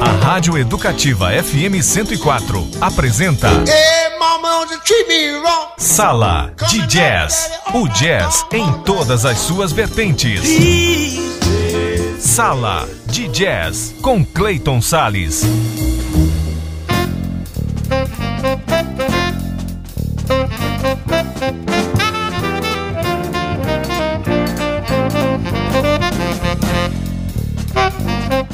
A Rádio Educativa FM 104 apresenta Sala de Jazz. O jazz em todas as suas vertentes. Sala de Jazz com Clayton Sales.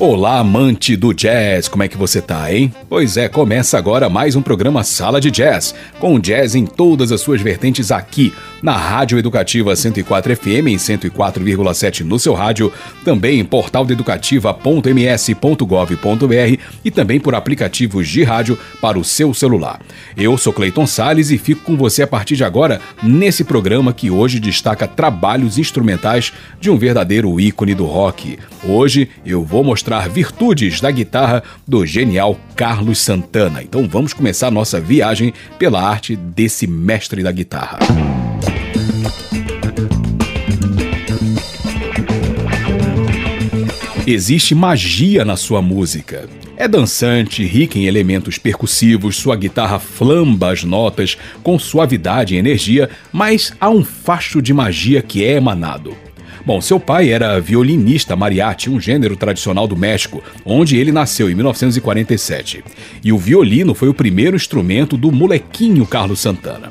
Olá, amante do jazz, como é que você tá, hein? Pois é, começa agora mais um programa Sala de Jazz, com jazz em todas as suas vertentes aqui, na Rádio Educativa 104 FM em 104,7 no seu rádio, também em portaldeducativa.ms.gov.br e também por aplicativos de rádio para o seu celular. Eu sou Cleiton Sales e fico com você a partir de agora nesse programa que hoje destaca trabalhos instrumentais de um verdadeiro ícone do rock. Hoje eu vou mostrar mostrar virtudes da guitarra do genial Carlos Santana. Então vamos começar nossa viagem pela arte desse mestre da guitarra. Existe magia na sua música. É dançante, rica em elementos percussivos, sua guitarra flamba as notas com suavidade e energia, mas há um facho de magia que é emanado. Bom, seu pai era violinista mariachi, um gênero tradicional do México, onde ele nasceu em 1947. E o violino foi o primeiro instrumento do molequinho Carlos Santana.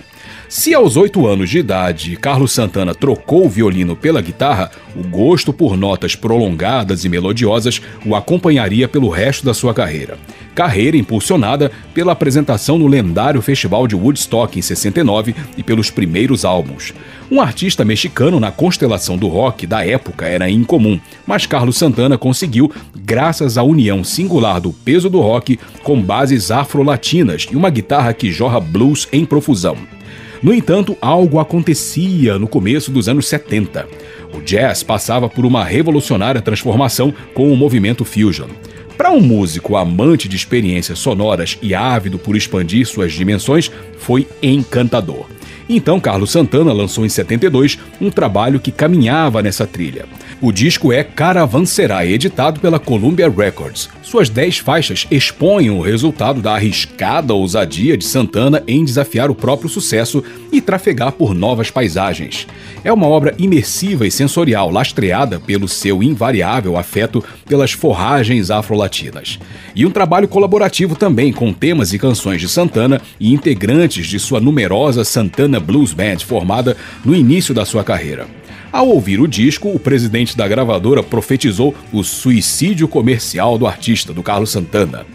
Se aos oito anos de idade Carlos Santana trocou o violino pela guitarra, o gosto por notas prolongadas e melodiosas o acompanharia pelo resto da sua carreira. Carreira impulsionada pela apresentação no lendário Festival de Woodstock em 69 e pelos primeiros álbuns. Um artista mexicano na constelação do rock da época era incomum, mas Carlos Santana conseguiu, graças à união singular do peso do rock com bases afro-latinas e uma guitarra que jorra blues em profusão. No entanto, algo acontecia no começo dos anos 70. O jazz passava por uma revolucionária transformação com o movimento fusion. Para um músico amante de experiências sonoras e ávido por expandir suas dimensões, foi encantador. Então Carlos Santana lançou em 72 um trabalho que caminhava nessa trilha. O disco é Caravanserai, editado pela Columbia Records. Suas dez faixas expõem o resultado da arriscada ousadia de Santana em desafiar o próprio sucesso e trafegar por novas paisagens. É uma obra imersiva e sensorial, lastreada pelo seu invariável afeto pelas forragens afro-latinas. E um trabalho colaborativo também com temas e canções de Santana e integrantes de sua numerosa Santana Blues Band, formada no início da sua carreira. Ao ouvir o disco, o presidente da gravadora profetizou o suicídio comercial do artista, do Carlos Santana.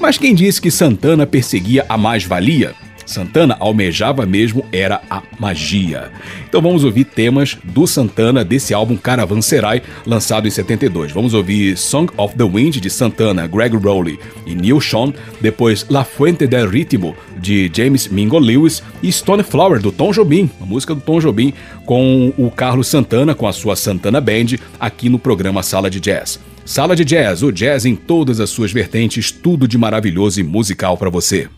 Mas quem disse que Santana perseguia a mais-valia? Santana almejava mesmo era a magia. Então vamos ouvir temas do Santana desse álbum Caravanserai, lançado em 72. Vamos ouvir Song of the Wind de Santana, Greg Rowley e Neil Sean, depois La Fuente del Ritmo de James Mingo Lewis e Stone Flower do Tom Jobim, a música do Tom Jobim com o Carlos Santana com a sua Santana Band aqui no programa Sala de Jazz. Sala de Jazz, o jazz em todas as suas vertentes, tudo de maravilhoso e musical para você.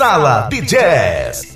Sala de Jazz.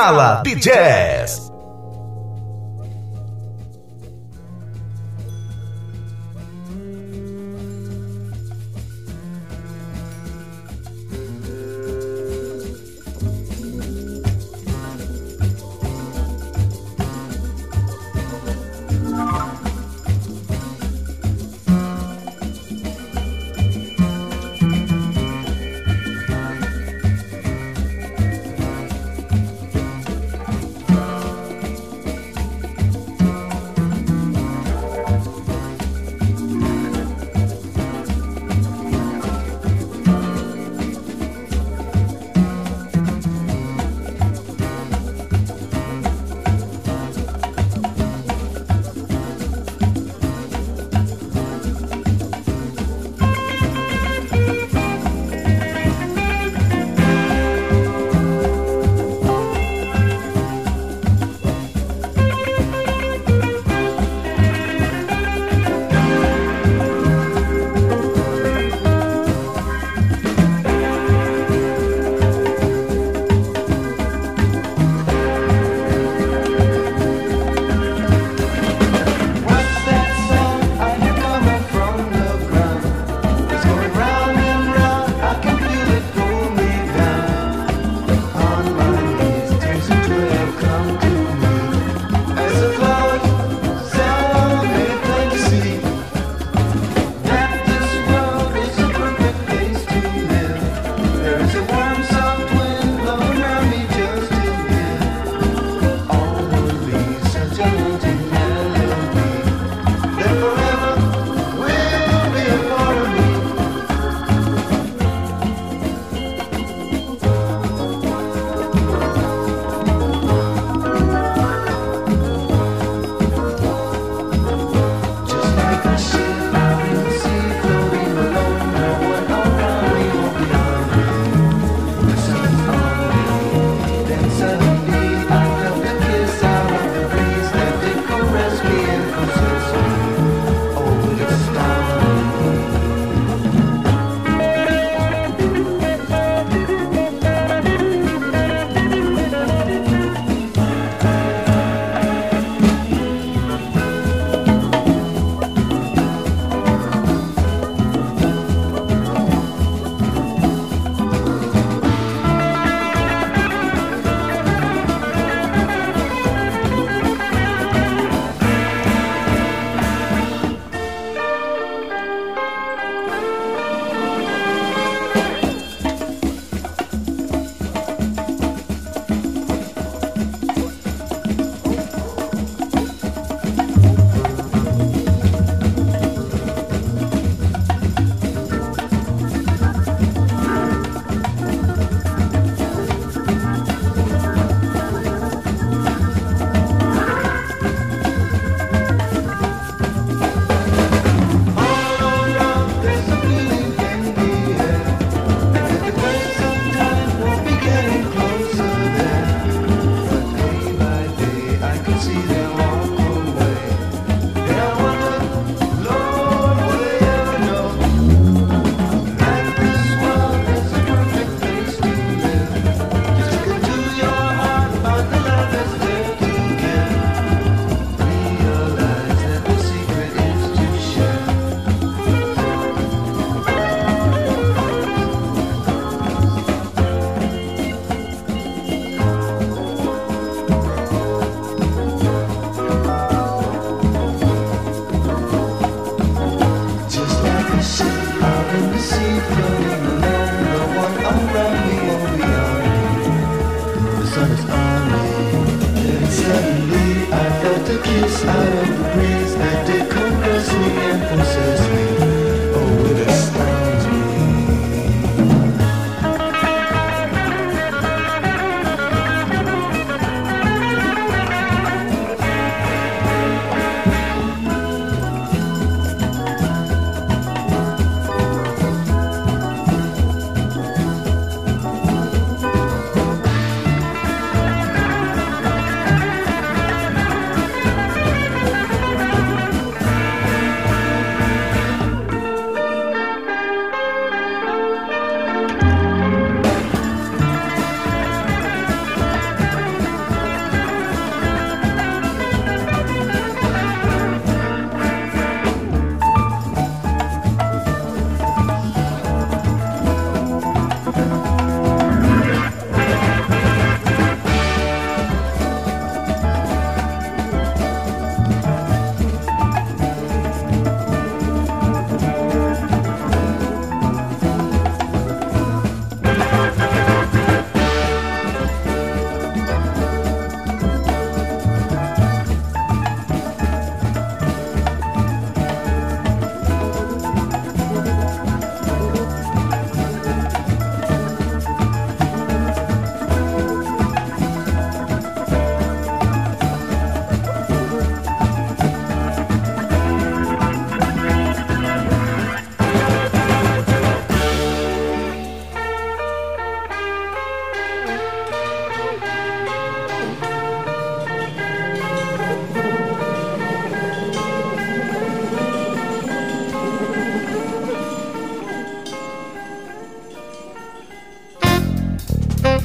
Sala de Jazz.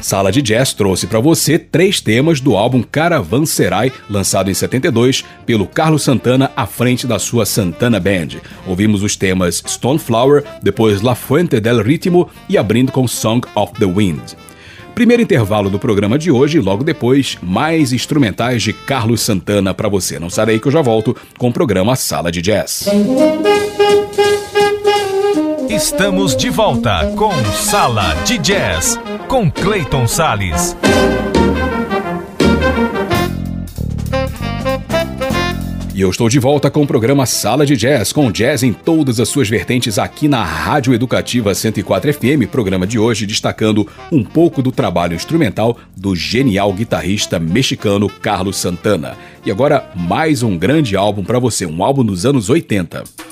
Sala de Jazz trouxe para você três temas do álbum Caravanserai, lançado em 72 pelo Carlos Santana à frente da sua Santana Band. Ouvimos os temas Stoneflower, depois La Fuente del Ritmo e abrindo com Song of the Wind. Primeiro intervalo do programa de hoje logo depois, mais instrumentais de Carlos Santana para você. Não sarei que eu já volto com o programa Sala de Jazz. Estamos de volta com Sala de Jazz com Clayton Sales. E eu estou de volta com o programa Sala de Jazz, com jazz em todas as suas vertentes aqui na Rádio Educativa 104 FM, programa de hoje destacando um pouco do trabalho instrumental do genial guitarrista mexicano Carlos Santana. E agora mais um grande álbum para você, um álbum dos anos 80.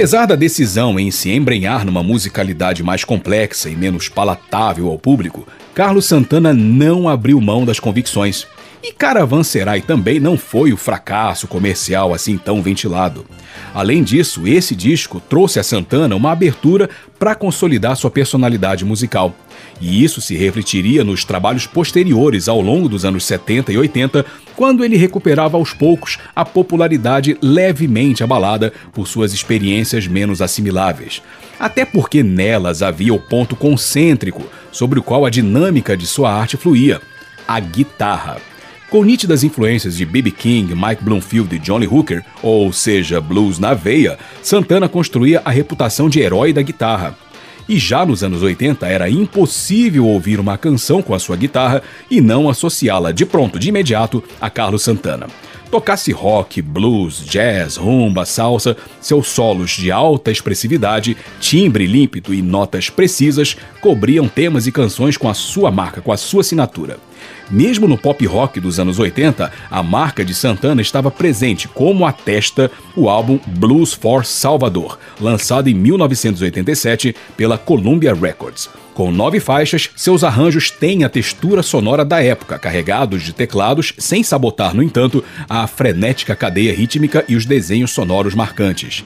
Apesar da decisão em se embrenhar numa musicalidade mais complexa e menos palatável ao público, Carlos Santana não abriu mão das convicções. E Caravanserai também não foi o fracasso comercial assim tão ventilado. Além disso, esse disco trouxe a Santana uma abertura para consolidar sua personalidade musical e isso se refletiria nos trabalhos posteriores ao longo dos anos 70 e 80, quando ele recuperava aos poucos a popularidade levemente abalada por suas experiências menos assimiláveis. Até porque nelas havia o ponto concêntrico sobre o qual a dinâmica de sua arte fluía: a guitarra. Com nítidas influências de B.B. King, Mike Bloomfield e Johnny Hooker, ou seja, blues na veia, Santana construía a reputação de herói da guitarra. E já nos anos 80 era impossível ouvir uma canção com a sua guitarra e não associá-la de pronto, de imediato, a Carlos Santana. Tocasse rock, blues, jazz, rumba, salsa, seus solos de alta expressividade, timbre límpido e notas precisas cobriam temas e canções com a sua marca, com a sua assinatura. Mesmo no pop rock dos anos 80, a marca de Santana estava presente, como atesta o álbum Blues for Salvador, lançado em 1987 pela Columbia Records. Com nove faixas, seus arranjos têm a textura sonora da época, carregados de teclados, sem sabotar, no entanto, a frenética cadeia rítmica e os desenhos sonoros marcantes.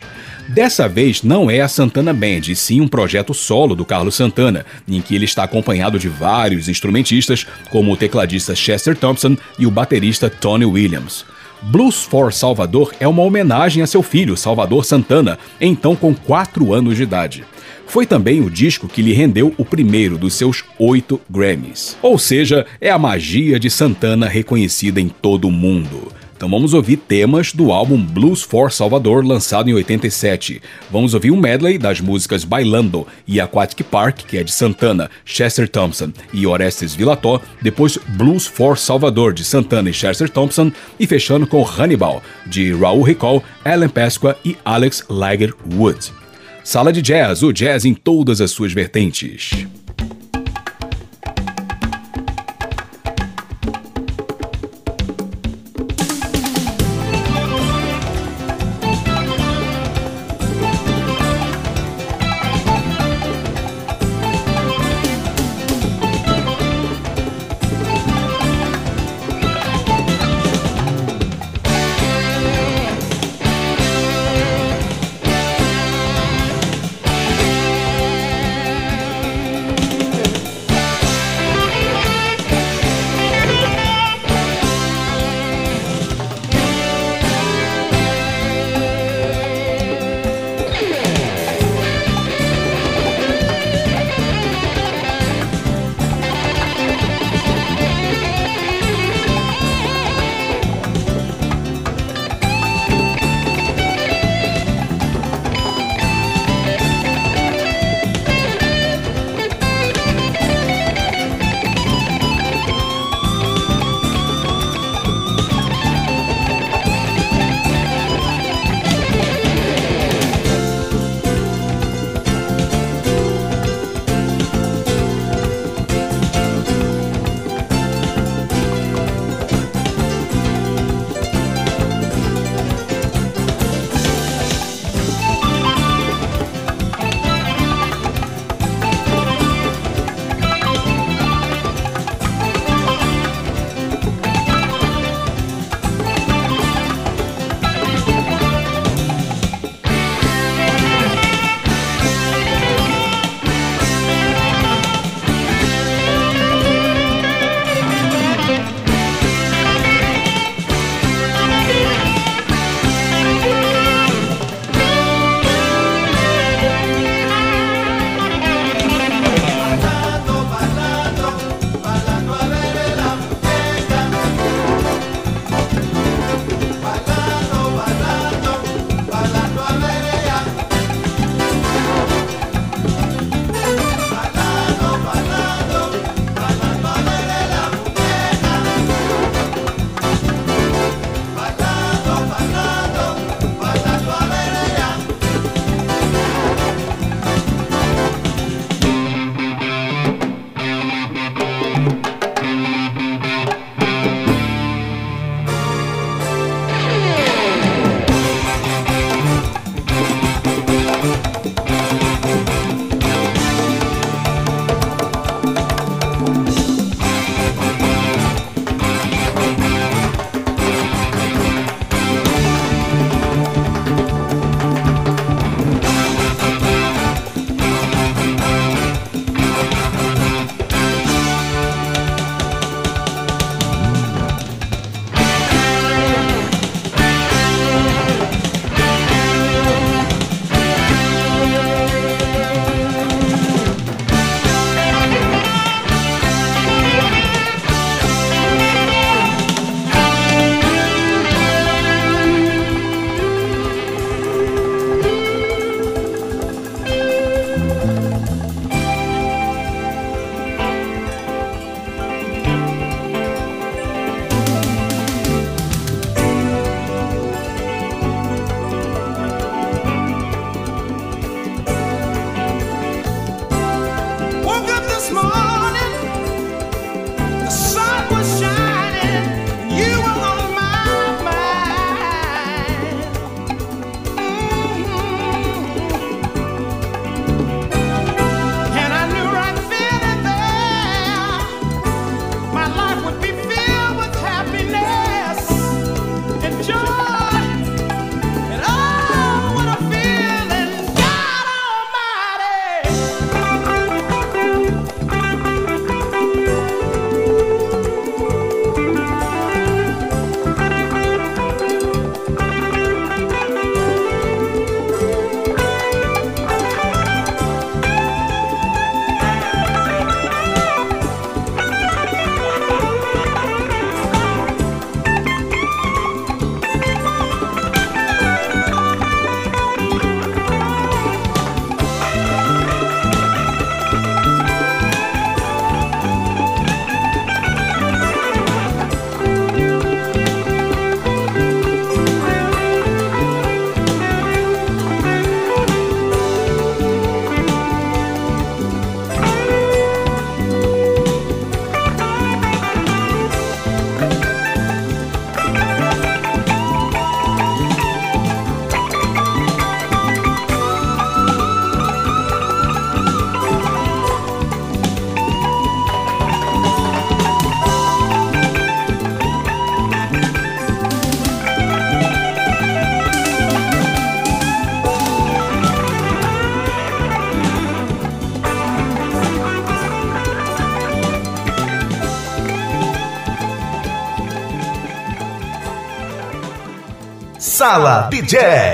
Dessa vez não é a Santana Band, sim um projeto solo do Carlos Santana, em que ele está acompanhado de vários instrumentistas, como o tecladista Chester Thompson e o baterista Tony Williams. Blues for Salvador é uma homenagem a seu filho, Salvador Santana, então com 4 anos de idade. Foi também o disco que lhe rendeu o primeiro dos seus oito Grammys. Ou seja, é a magia de Santana reconhecida em todo o mundo. Então vamos ouvir temas do álbum Blues for Salvador, lançado em 87. Vamos ouvir um medley das músicas Bailando e Aquatic Park, que é de Santana, Chester Thompson e Orestes Villató, depois Blues for Salvador, de Santana e Chester Thompson, e fechando com Hannibal, de Raul Recall, Alan Pasqua e Alex Lager Wood. Sala de Jazz, o jazz em todas as suas vertentes. Sala de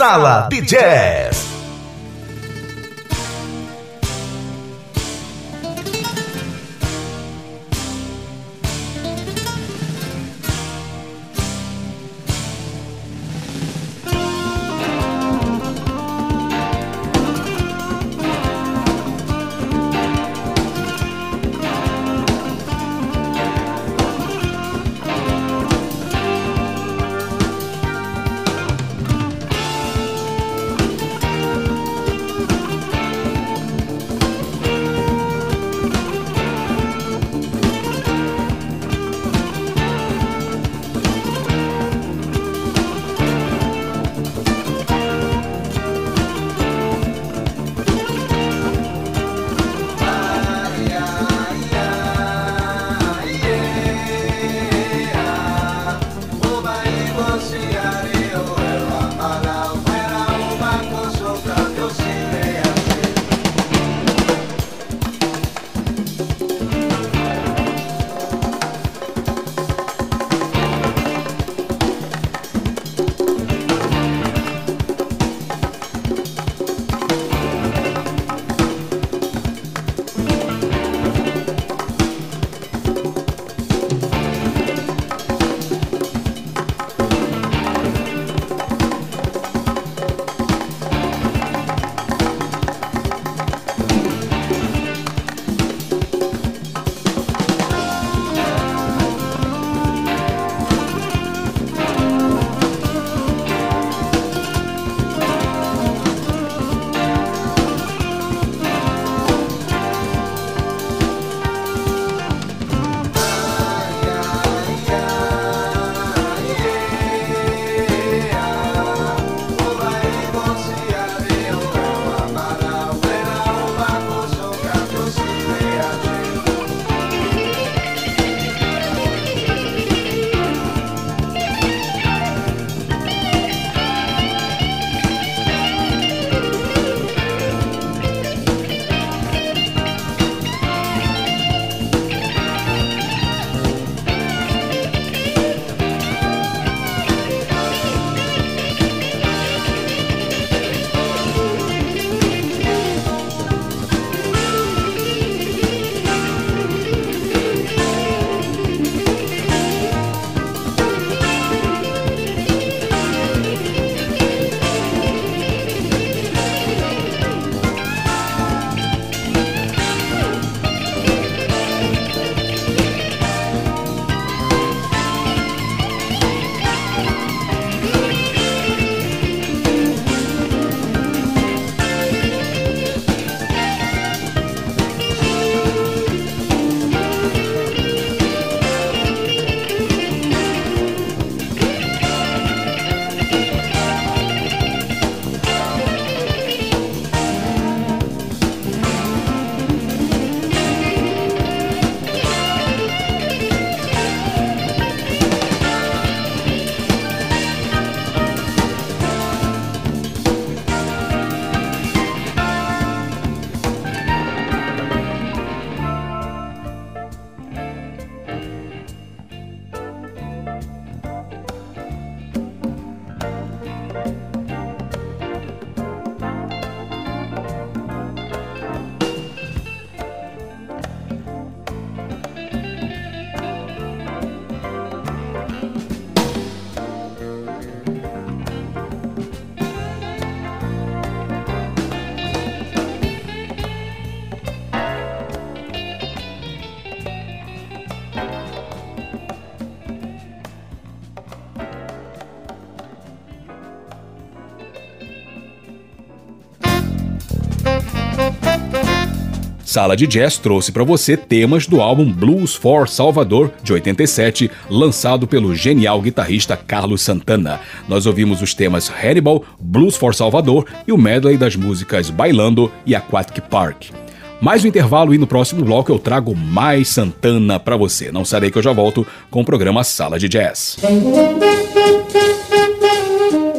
Sala de Jazz. Sala de Jazz trouxe para você temas do álbum Blues for Salvador, de 87, lançado pelo genial guitarrista Carlos Santana. Nós ouvimos os temas Hannibal, Blues for Salvador e o medley das músicas Bailando e Aquatic Park. Mais um intervalo e no próximo bloco eu trago mais Santana para você. Não sarei que eu já volto com o programa Sala de Jazz.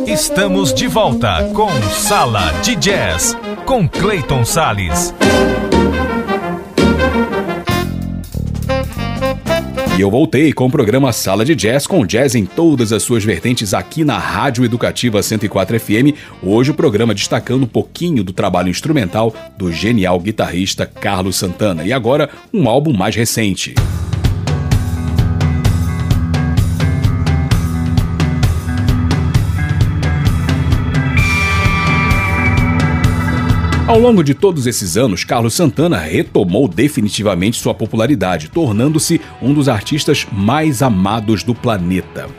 Estamos de volta com Sala de Jazz com Clayton Sales. E eu voltei com o programa Sala de Jazz, com jazz em todas as suas vertentes aqui na Rádio Educativa 104 FM. Hoje o programa destacando um pouquinho do trabalho instrumental do genial guitarrista Carlos Santana. E agora, um álbum mais recente. Ao longo de todos esses anos, Carlos Santana retomou definitivamente sua popularidade, tornando-se um dos artistas mais amados do planeta.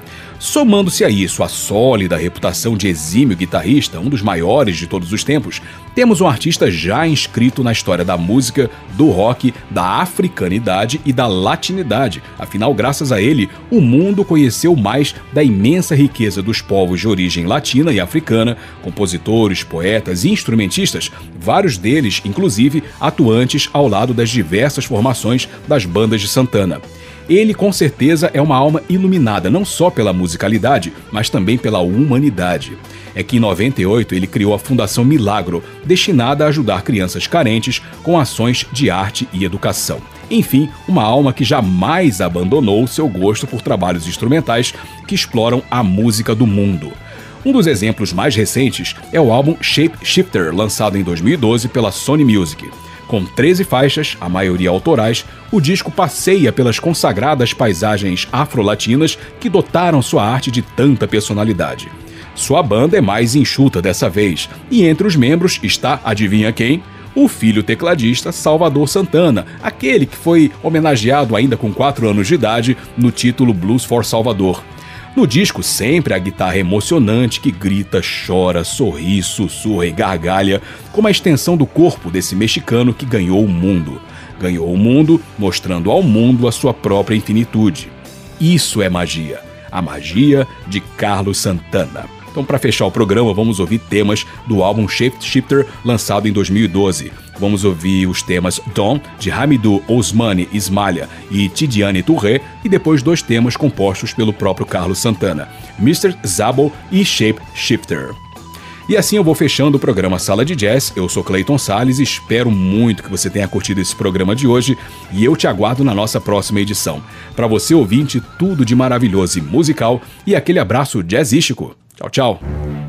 Somando-se a isso a sólida reputação de exímio guitarrista, um dos maiores de todos os tempos, temos um artista já inscrito na história da música, do rock, da africanidade e da latinidade. Afinal, graças a ele, o mundo conheceu mais da imensa riqueza dos povos de origem latina e africana, compositores, poetas e instrumentistas, vários deles, inclusive, atuantes ao lado das diversas formações das bandas de Santana. Ele com certeza é uma alma iluminada não só pela musicalidade, mas também pela humanidade. É que em 98 ele criou a Fundação Milagro, destinada a ajudar crianças carentes com ações de arte e educação. Enfim, uma alma que jamais abandonou seu gosto por trabalhos instrumentais que exploram a música do mundo. Um dos exemplos mais recentes é o álbum Shape Shifter, lançado em 2012 pela Sony Music. Com 13 faixas, a maioria autorais, o disco passeia pelas consagradas paisagens afro-latinas que dotaram sua arte de tanta personalidade. Sua banda é mais enxuta dessa vez, e entre os membros está, adivinha quem? O filho tecladista Salvador Santana, aquele que foi homenageado ainda com 4 anos de idade no título Blues for Salvador. No disco, sempre a guitarra emocionante que grita, chora, sorri, sussurra e gargalha, como a extensão do corpo desse mexicano que ganhou o mundo. Ganhou o mundo mostrando ao mundo a sua própria infinitude. Isso é magia. A magia de Carlos Santana. Então, para fechar o programa, vamos ouvir temas do álbum Shape Shifter, lançado em 2012. Vamos ouvir os temas Dawn, de Hamidou Ousmane Ismalha e Tidiane Touré, e depois dois temas compostos pelo próprio Carlos Santana, Mr. Zabo e Shape Shifter. E assim eu vou fechando o programa Sala de Jazz. Eu sou Clayton Sales espero muito que você tenha curtido esse programa de hoje e eu te aguardo na nossa próxima edição. Para você ouvinte, tudo de maravilhoso e musical e aquele abraço jazzístico. Tchau, tchau.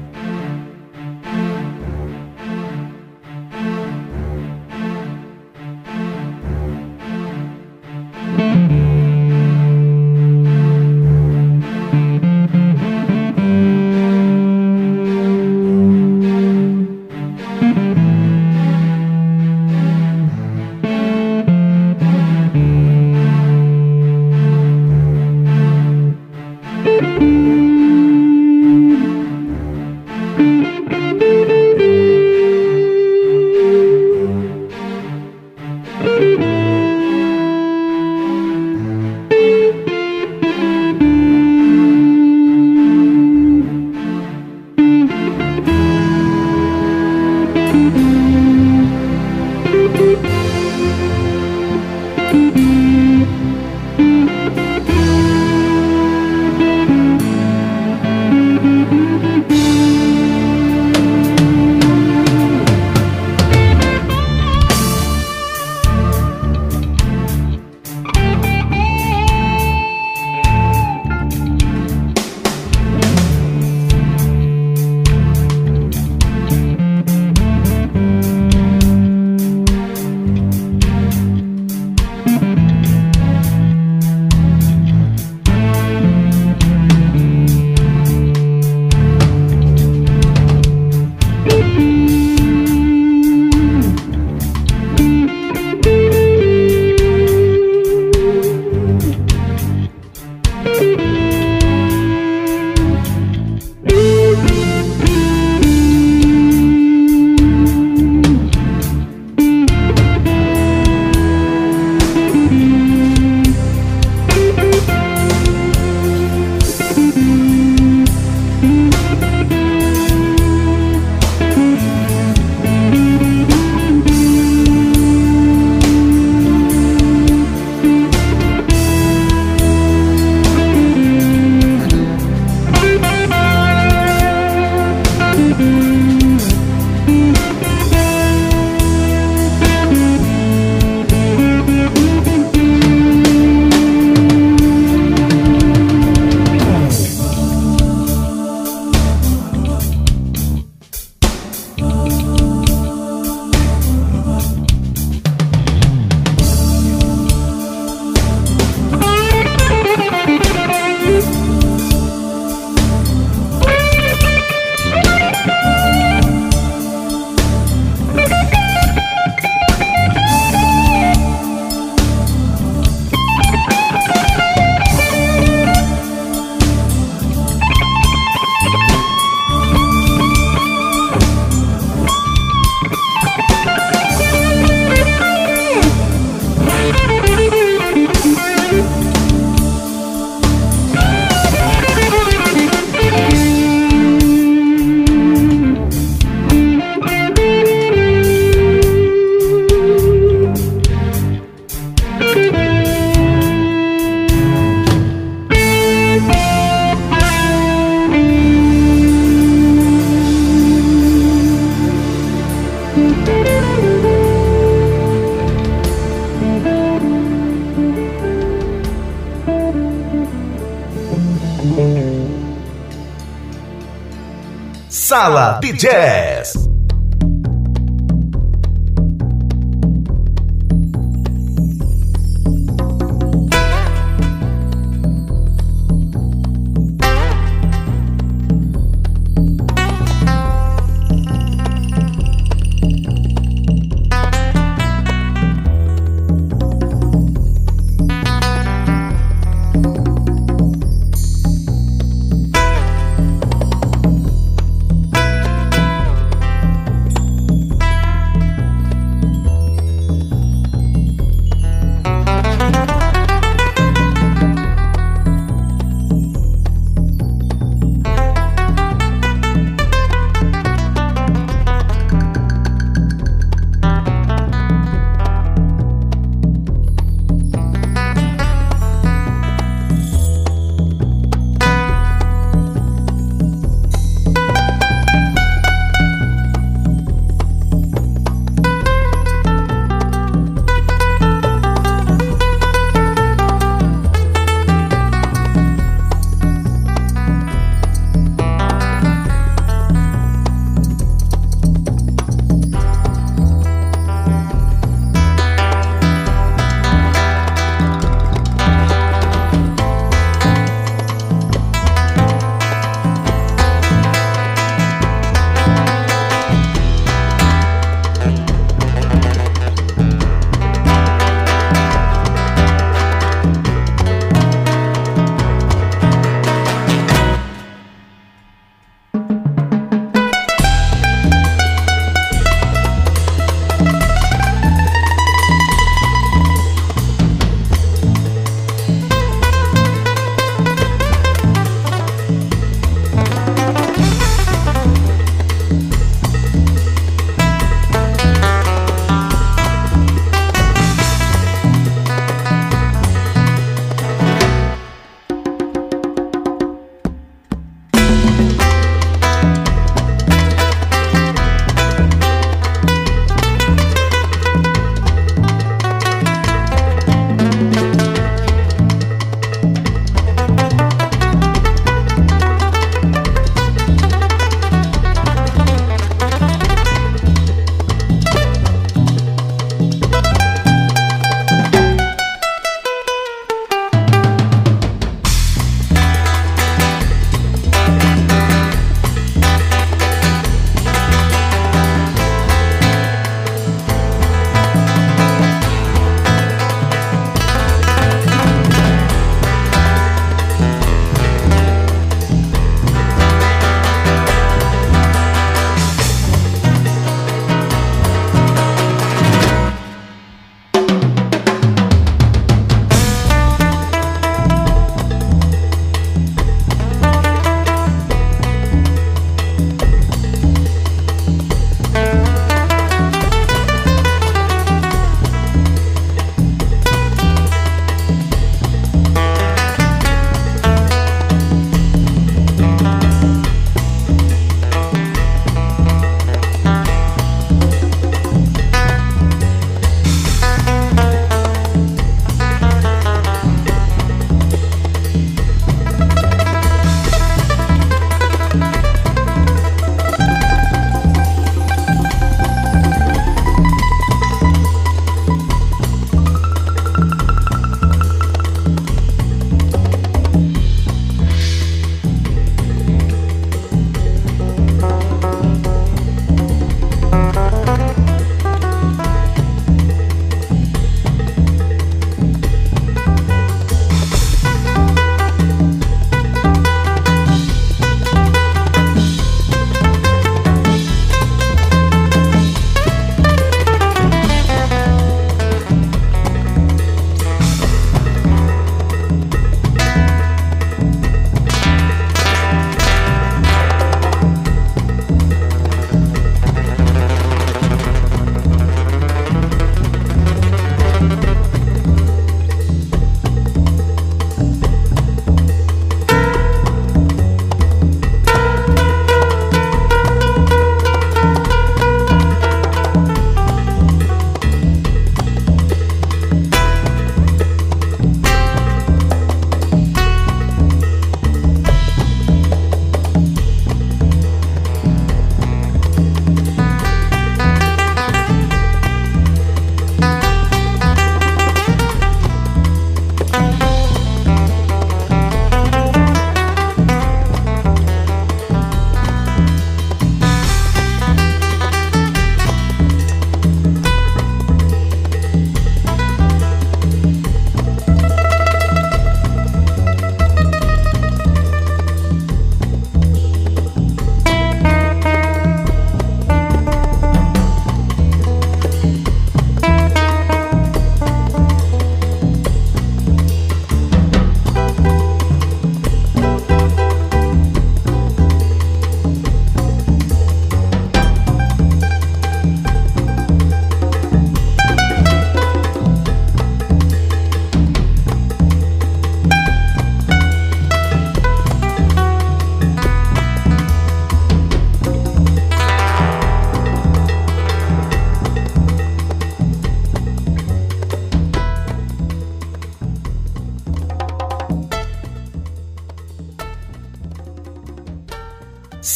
Sala de Jazz.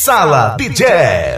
Sala de Jazz.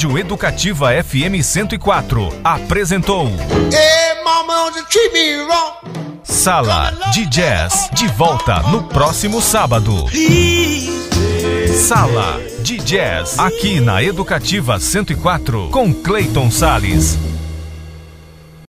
Rádio Educativa FM 104 apresentou. Sala de Jazz, de volta no próximo sábado. Sala de Jazz, aqui na Educativa 104, com Clayton Sales.